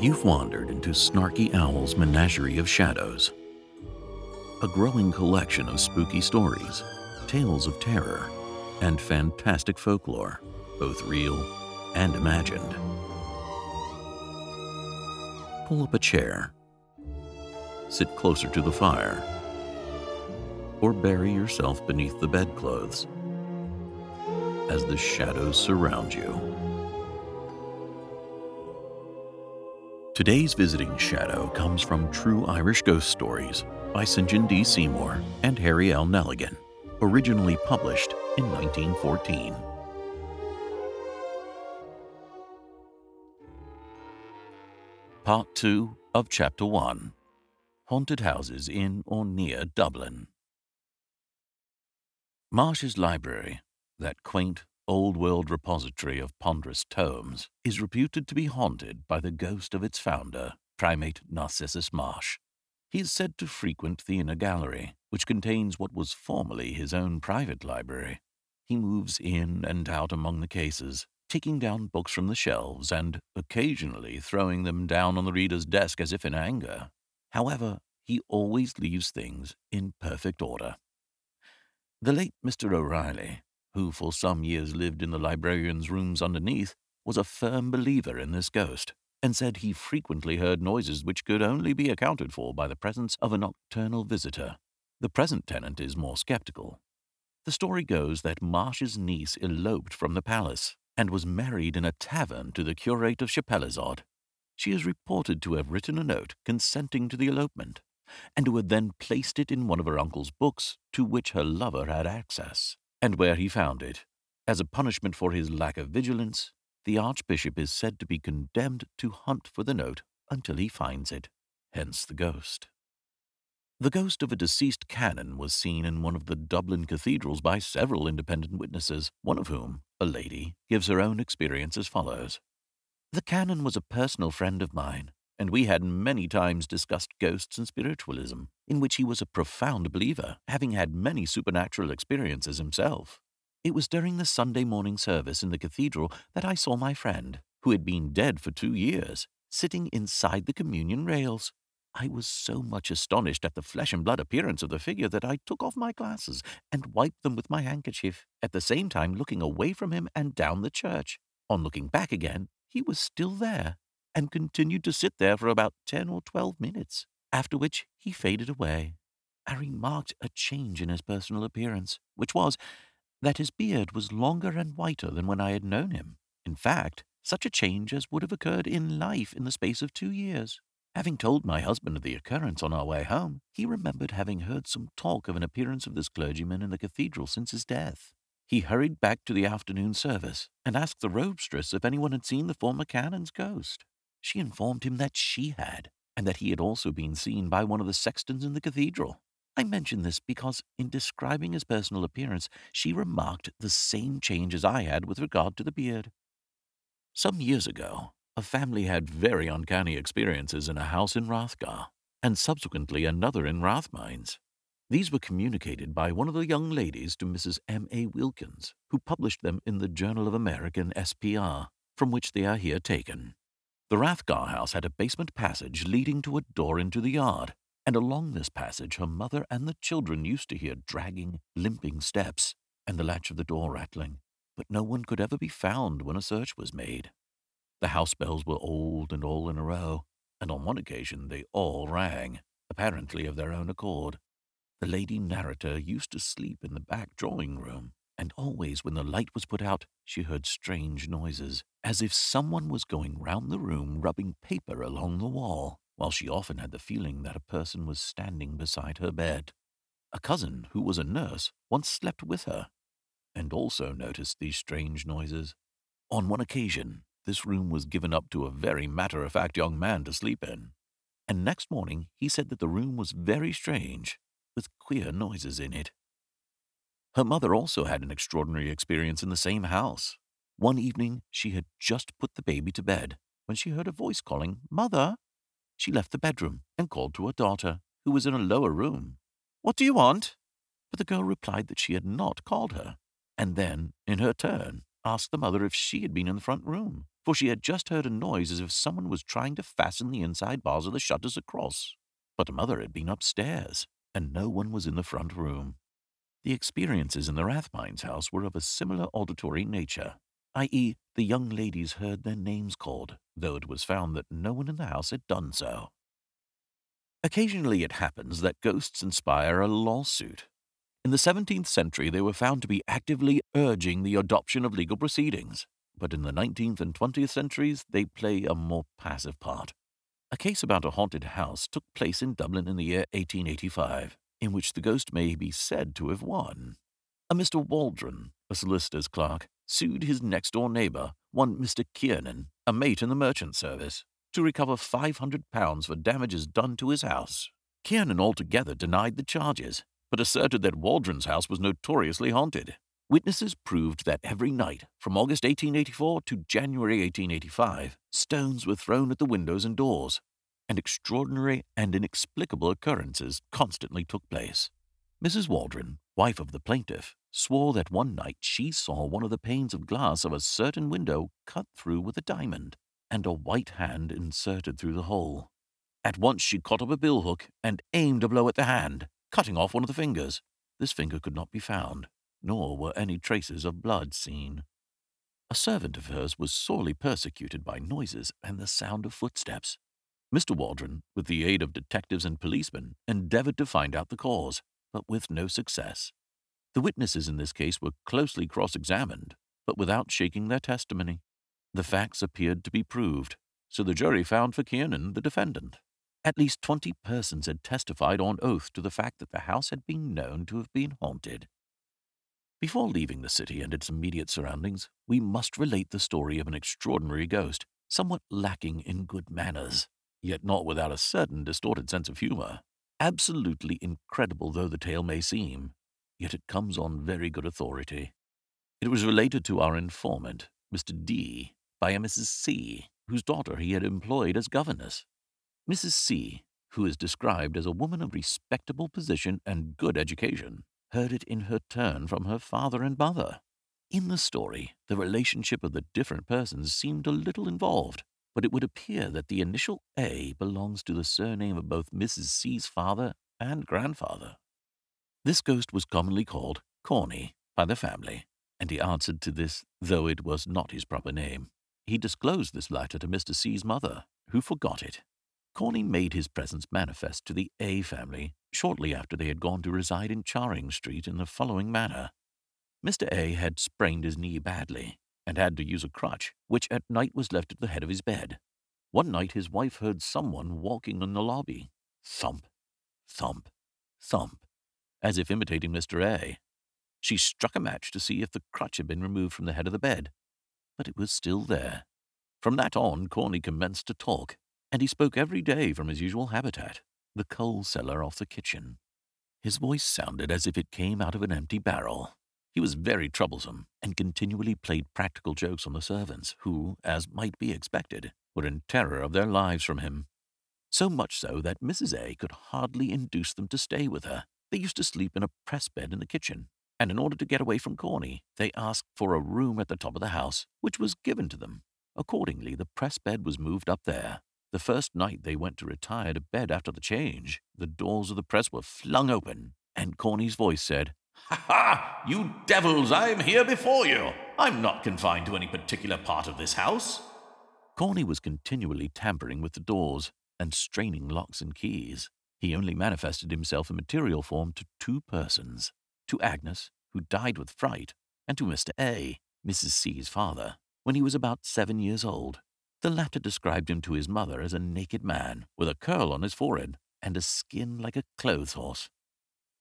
You've wandered into Snarky Owl's menagerie of shadows. A growing collection of spooky stories, tales of terror, and fantastic folklore, both real and imagined. Pull up a chair, sit closer to the fire, or bury yourself beneath the bedclothes as the shadows surround you. Today's visiting shadow comes from True Irish Ghost Stories by St. John D. Seymour and Harry L. Nelligan, originally published in 1914. Part 2 of Chapter 1 Haunted Houses in or near Dublin. Marsh's Library, that quaint, old world repository of ponderous tomes, is reputed to be haunted by the ghost of its founder, primate Narcissus Marsh. He is said to frequent the inner gallery, which contains what was formerly his own private library. He moves in and out among the cases, taking down books from the shelves and occasionally throwing them down on the reader's desk as if in anger. However, he always leaves things in perfect order. The late Mr. O'Reilly, who for some years lived in the librarian's rooms underneath, was a firm believer in this ghost, and said he frequently heard noises which could only be accounted for by the presence of a nocturnal visitor. The present tenant is more skeptical. The story goes that Marsh's niece eloped from the palace and was married in a tavern to the curate of Chapelizod. She is reported to have written a note consenting to the elopement, and who had then placed it in one of her uncle's books to which her lover had access and where he found it. As a punishment for his lack of vigilance, the Archbishop is said to be condemned to hunt for the note until he finds it, hence the ghost. The ghost of a deceased canon was seen in one of the Dublin cathedrals by several independent witnesses, one of whom, a lady, gives her own experience as follows. The canon was a personal friend of mine, and we had many times discussed ghosts and spiritualism, in which he was a profound believer, having had many supernatural experiences himself. It was during the Sunday morning service in the cathedral that I saw my friend, who had been dead for two years, sitting inside the communion rails. I was so much astonished at the flesh and blood appearance of the figure that I took off my glasses and wiped them with my handkerchief, at the same time looking away from him and down the church. On looking back again, he was still there, and continued to sit there for about ten or twelve minutes, after which he faded away. I remarked a change in his personal appearance, which was that his beard was longer and whiter than when I had known him. In fact, such a change as would have occurred in life in the space of two years. Having told my husband of the occurrence on our way home, he remembered having heard some talk of an appearance of this clergyman in the cathedral since his death. He hurried back to the afternoon service and asked the robestress if anyone had seen the former canon's ghost. She informed him that she had, and that he had also been seen by one of the sextons in the cathedral. I mention this because, in describing his personal appearance, she remarked the same change as I had with regard to the beard. Some years ago, a family had very uncanny experiences in a house in Rathgar, and subsequently another in Rathmines. These were communicated by one of the young ladies to Mrs. M. A. Wilkins, who published them in the Journal of American SPR, from which they are here taken. The Rathgar house had a basement passage leading to a door into the yard, and along this passage her mother and the children used to hear dragging, limping steps and the latch of the door rattling, but no one could ever be found when a search was made. The house bells were old and all in a row, and on one occasion they all rang, apparently of their own accord. The lady narrator used to sleep in the back drawing room, and always when the light was put out, she heard strange noises, as if someone was going round the room rubbing paper along the wall, while she often had the feeling that a person was standing beside her bed. A cousin, who was a nurse, once slept with her, and also noticed these strange noises. On one occasion, this room was given up to a very matter of fact young man to sleep in, and next morning he said that the room was very strange, with queer noises in it. Her mother also had an extraordinary experience in the same house. One evening, she had just put the baby to bed when she heard a voice calling, Mother. She left the bedroom and called to her daughter, who was in a lower room. What do you want? But the girl replied that she had not called her, and then, in her turn, asked the mother if she had been in the front room, for she had just heard a noise as if someone was trying to fasten the inside bars of the shutters across. But the mother had been upstairs, and no one was in the front room. The experiences in the Rathmines house were of a similar auditory nature, i.e., the young ladies heard their names called, though it was found that no one in the house had done so. Occasionally it happens that ghosts inspire a lawsuit. In the 17th century, they were found to be actively urging the adoption of legal proceedings, but in the 19th and 20th centuries, they play a more passive part. A case about a haunted house took place in Dublin in the year 1885, in which the ghost may be said to have won. A Mr. Waldron, a solicitor's clerk, sued his next door neighbour, one Mr. Kiernan, a mate in the merchant service, to recover £500 for damages done to his house. Kiernan altogether denied the charges, but asserted that Waldron's house was notoriously haunted. Witnesses proved that every night, from August 1884 to January 1885, stones were thrown at the windows and doors, and extraordinary and inexplicable occurrences constantly took place. Mrs. Waldron, wife of the plaintiff, swore that one night she saw one of the panes of glass of a certain window cut through with a diamond, and a white hand inserted through the hole. At once she caught up a billhook and aimed a blow at the hand, cutting off one of the fingers. This finger could not be found, nor were any traces of blood seen. A servant of hers was sorely persecuted by noises and the sound of footsteps. Mr. Waldron, with the aid of detectives and policemen, endeavored to find out the cause, but with no success. The witnesses in this case were closely cross examined, but without shaking their testimony. The facts appeared to be proved, so the jury found for Kiernan the defendant. At least twenty persons had testified on oath to the fact that the house had been known to have been haunted. Before leaving the city and its immediate surroundings, we must relate the story of an extraordinary ghost, somewhat lacking in good manners, yet not without a certain distorted sense of humor. Absolutely incredible though the tale may seem, yet it comes on very good authority. It was related to our informant, Mr. D, by a Mrs. C, whose daughter he had employed as governess. Mrs. C, who is described as a woman of respectable position and good education, heard it in her turn from her father and mother. In the story, the relationship of the different persons seemed a little involved, but it would appear that the initial A belongs to the surname of both Mrs. C's father and grandfather. This ghost was commonly called Corney by the family, and he answered to this, though it was not his proper name. He disclosed this latter to Mr. C's mother, who forgot it. Corney made his presence manifest to the A family shortly after they had gone to reside in Charing Street in the following manner. Mr. A had sprained his knee badly and had to use a crutch, which at night was left at the head of his bed. One night his wife heard someone walking in the lobby. Thump, thump, thump as if imitating Mr. A. She struck a match to see if the crutch had been removed from the head of the bed, but it was still there. From that on, Corney commenced to talk, and he spoke every day from his usual habitat, the coal cellar off the kitchen. His voice sounded as if it came out of an empty barrel. He was very troublesome and continually played practical jokes on the servants, who, as might be expected, were in terror of their lives from him. So much so that Mrs. A could hardly induce them to stay with her, they used to sleep in a press bed in the kitchen, and in order to get away from Corney, they asked for a room at the top of the house, which was given to them. Accordingly, the press bed was moved up there. The first night they went to retire to bed after the change, the doors of the press were flung open, and Corney's voice said, Ha ha! You devils, I am here before you. I'm not confined to any particular part of this house. Corney was continually tampering with the doors and straining locks and keys. He only manifested himself in material form to two persons to Agnes, who died with fright, and to Mr. A, Mrs. C's father, when he was about seven years old. The latter described him to his mother as a naked man, with a curl on his forehead and a skin like a clothes horse.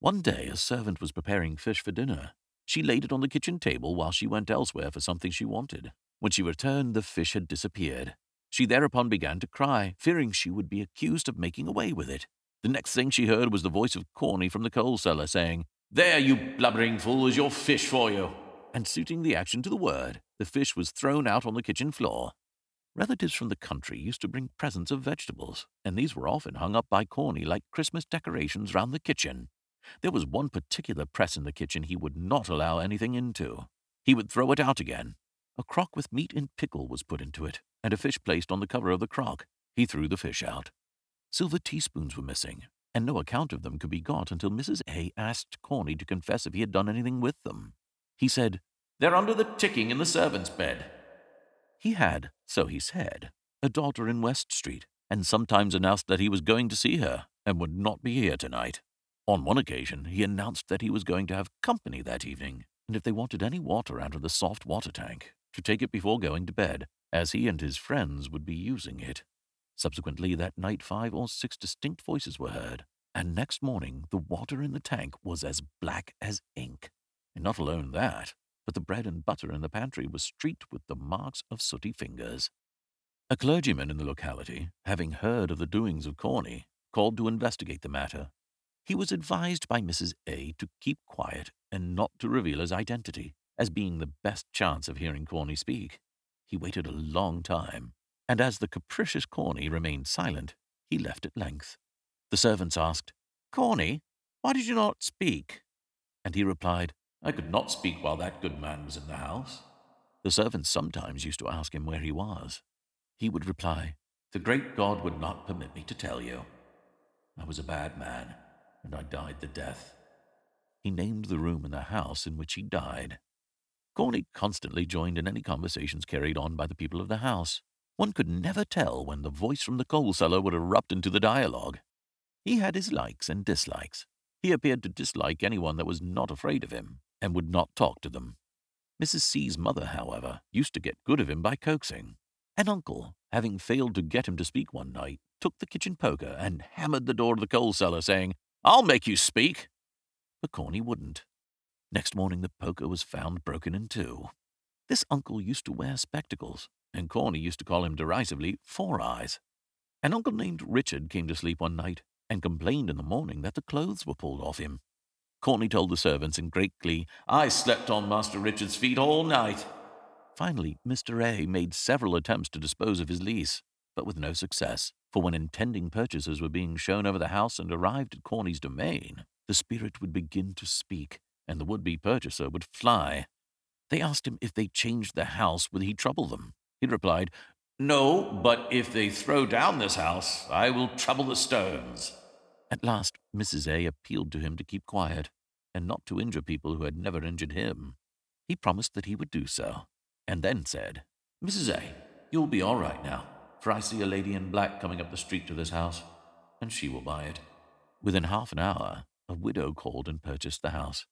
One day a servant was preparing fish for dinner. She laid it on the kitchen table while she went elsewhere for something she wanted. When she returned, the fish had disappeared. She thereupon began to cry, fearing she would be accused of making away with it. The next thing she heard was the voice of Corney from the coal cellar saying, There, you blubbering fool, is your fish for you. And suiting the action to the word, the fish was thrown out on the kitchen floor. Relatives from the country used to bring presents of vegetables, and these were often hung up by Corney like Christmas decorations round the kitchen. There was one particular press in the kitchen he would not allow anything into. He would throw it out again. A crock with meat and pickle was put into it, and a fish placed on the cover of the crock. He threw the fish out. Silver teaspoons were missing, and no account of them could be got until Mrs. A asked Corney to confess if he had done anything with them. He said, They're under the ticking in the servant's bed. He had, so he said, a daughter in West Street, and sometimes announced that he was going to see her and would not be here tonight. On one occasion, he announced that he was going to have company that evening, and if they wanted any water out of the soft water tank, to take it before going to bed, as he and his friends would be using it. Subsequently, that night, five or six distinct voices were heard, and next morning the water in the tank was as black as ink. And not alone that, but the bread and butter in the pantry was streaked with the marks of sooty fingers. A clergyman in the locality, having heard of the doings of Corney, called to investigate the matter. He was advised by Mrs. A to keep quiet and not to reveal his identity, as being the best chance of hearing Corney speak. He waited a long time, and as the capricious Corney remained silent, he left at length. The servants asked, Corney, why did you not speak? And he replied, I could not speak while that good man was in the house. The servants sometimes used to ask him where he was. He would reply, The great God would not permit me to tell you. I was a bad man, and I died the death. He named the room in the house in which he died. Corney constantly joined in any conversations carried on by the people of the house. One could never tell when the voice from the coal cellar would erupt into the dialogue. He had his likes and dislikes. He appeared to dislike anyone that was not afraid of him, and would not talk to them. Mrs. C's mother, however, used to get good of him by coaxing. An uncle, having failed to get him to speak one night, took the kitchen poker and hammered the door of the coal cellar, saying, I'll make you speak. But Corney wouldn't. Next morning, the poker was found broken in two. This uncle used to wear spectacles, and Corney used to call him derisively Four Eyes. An uncle named Richard came to sleep one night and complained in the morning that the clothes were pulled off him. Corney told the servants in great glee, I slept on Master Richard's feet all night. Finally, Mr. A made several attempts to dispose of his lease, but with no success, for when intending purchasers were being shown over the house and arrived at Corney's domain, the spirit would begin to speak and the would-be purchaser would fly. They asked him if they changed the house, would he trouble them? He replied, No, but if they throw down this house, I will trouble the stones. At last, Mrs. A appealed to him to keep quiet, and not to injure people who had never injured him. He promised that he would do so, and then said, Mrs. A, you'll be all right now, for I see a lady in black coming up the street to this house, and she will buy it. Within half an hour, a widow called and purchased the house.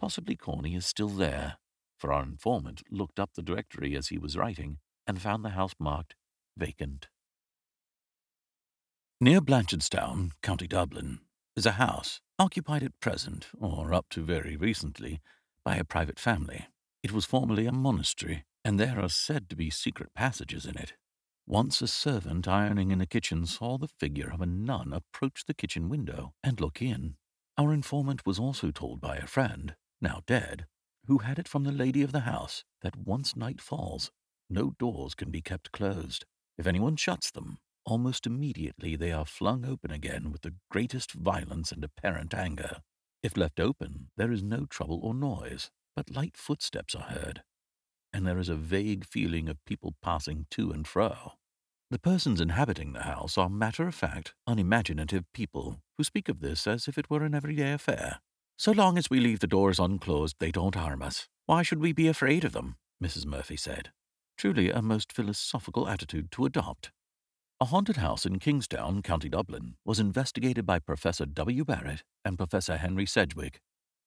Possibly Corney is still there, for our informant looked up the directory as he was writing and found the house marked vacant. Near Blanchardstown, County Dublin, is a house occupied at present, or up to very recently, by a private family. It was formerly a monastery, and there are said to be secret passages in it. Once a servant ironing in the kitchen saw the figure of a nun approach the kitchen window and look in. Our informant was also told by a friend now dead, who had it from the lady of the house that once night falls, no doors can be kept closed. If anyone shuts them, almost immediately they are flung open again with the greatest violence and apparent anger. If left open, there is no trouble or noise, but light footsteps are heard, and there is a vague feeling of people passing to and fro. The persons inhabiting the house are matter of fact, unimaginative people who speak of this as if it were an everyday affair, so long as we leave the doors unclosed, they don't harm us. Why should we be afraid of them? Mrs. Murphy said. Truly a most philosophical attitude to adopt. A haunted house in Kingstown, County Dublin, was investigated by Professor W. Barrett and Professor Henry Sidgwick.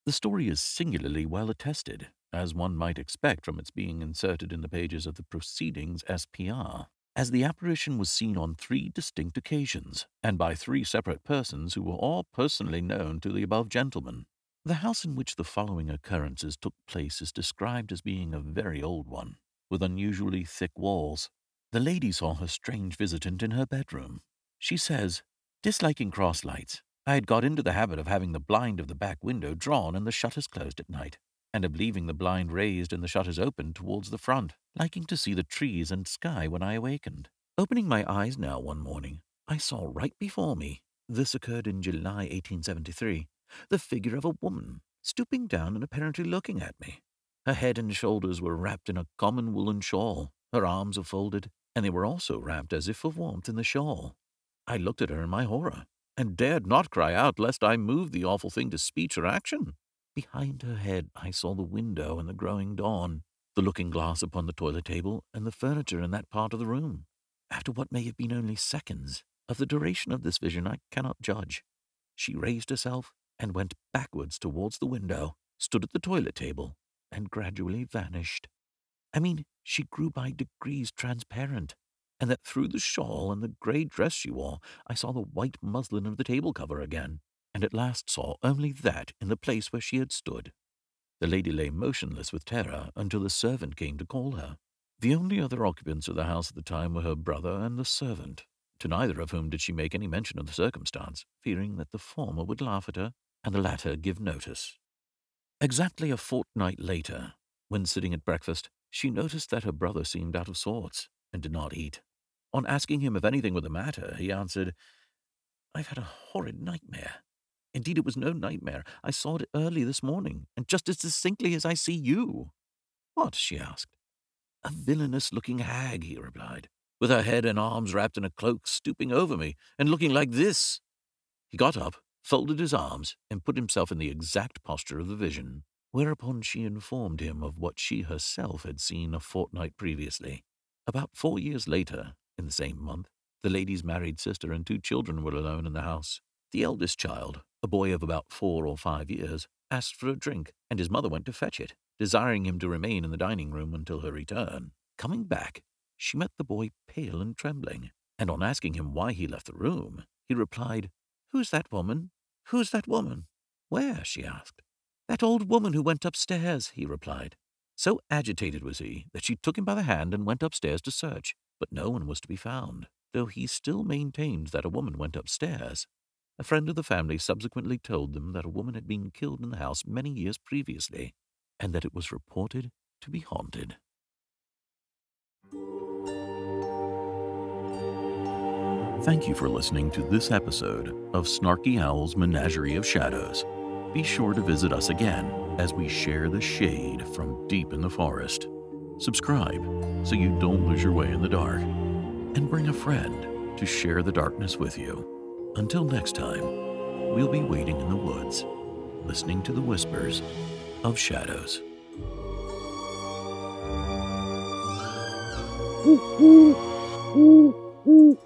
The story is singularly well attested, as one might expect from its being inserted in the pages of the Proceedings SPR, as the apparition was seen on three distinct occasions, and by three separate persons who were all personally known to the above gentleman. The house in which the following occurrences took place is described as being a very old one, with unusually thick walls. The lady saw her strange visitant in her bedroom. She says, Disliking cross lights, I had got into the habit of having the blind of the back window drawn and the shutters closed at night. and of leaving the blind raised and the shutters open towards the front, liking to see the trees and sky when I awakened. Opening my eyes now one morning, I saw right before me, this occurred in July 1873, the figure of a woman, stooping down and apparently looking at me. Her head and shoulders were wrapped in a common woolen shawl, her arms were folded, and they were also wrapped as if for warmth in the shawl. I looked at her in my horror, and dared not cry out lest I moved the awful thing to speech or action. Behind her head I saw the window and the growing dawn, the looking glass upon the toilet table, and the furniture in that part of the room. After what may have been only seconds, of the duration of this vision I cannot judge. She raised herself and went backwards towards the window, stood at the toilet table, and gradually vanished. I mean, she grew by degrees transparent, and that through the shawl and the grey dress she wore, I saw the white muslin of the table cover again, and at last saw only that in the place where she had stood. The lady lay motionless with terror until the servant came to call her. The only other occupants of the house at the time were her brother and the servant, to neither of whom did she make any mention of the circumstance, fearing that the former would laugh at her and the latter give notice. Exactly a fortnight later, when sitting at breakfast, she noticed that her brother seemed out of sorts and did not eat. On asking him if anything were the matter, he answered, I've had a horrid nightmare. Indeed, it was no nightmare. I saw it early this morning, and just as distinctly as I see you. What? she asked. A villainous looking hag, he replied, with her head and arms wrapped in a cloak, stooping over me, and looking like this. He got up, folded his arms, and put himself in the exact posture of the vision, whereupon she informed him of what she herself had seen a fortnight previously. About four years later, in the same month, the lady's married sister and two children were alone in the house. The eldest child, a boy of about four or five years, asked for a drink, and his mother went to fetch it desiring him to remain in the dining room until her return. Coming back, she met the boy pale and trembling, and on asking him why he left the room, he replied, Who's that woman? Who's that woman? Where? she asked. That old woman who went upstairs, he replied. So agitated was he that she took him by the hand and went upstairs to search, but no one was to be found, though he still maintained that a woman went upstairs. A friend of the family subsequently told them that a woman had been killed in the house many years previously, and that it was reported to be haunted. Thank you for listening to this episode of Snarky Owl's Menagerie of Shadows. Be sure to visit us again as we share the shade from deep in the forest. Subscribe so you don't lose your way in the dark, and bring a friend to share the darkness with you. Until next time, we'll be waiting in the woods, listening to the whispers of shadows. Ooh, ooh, ooh.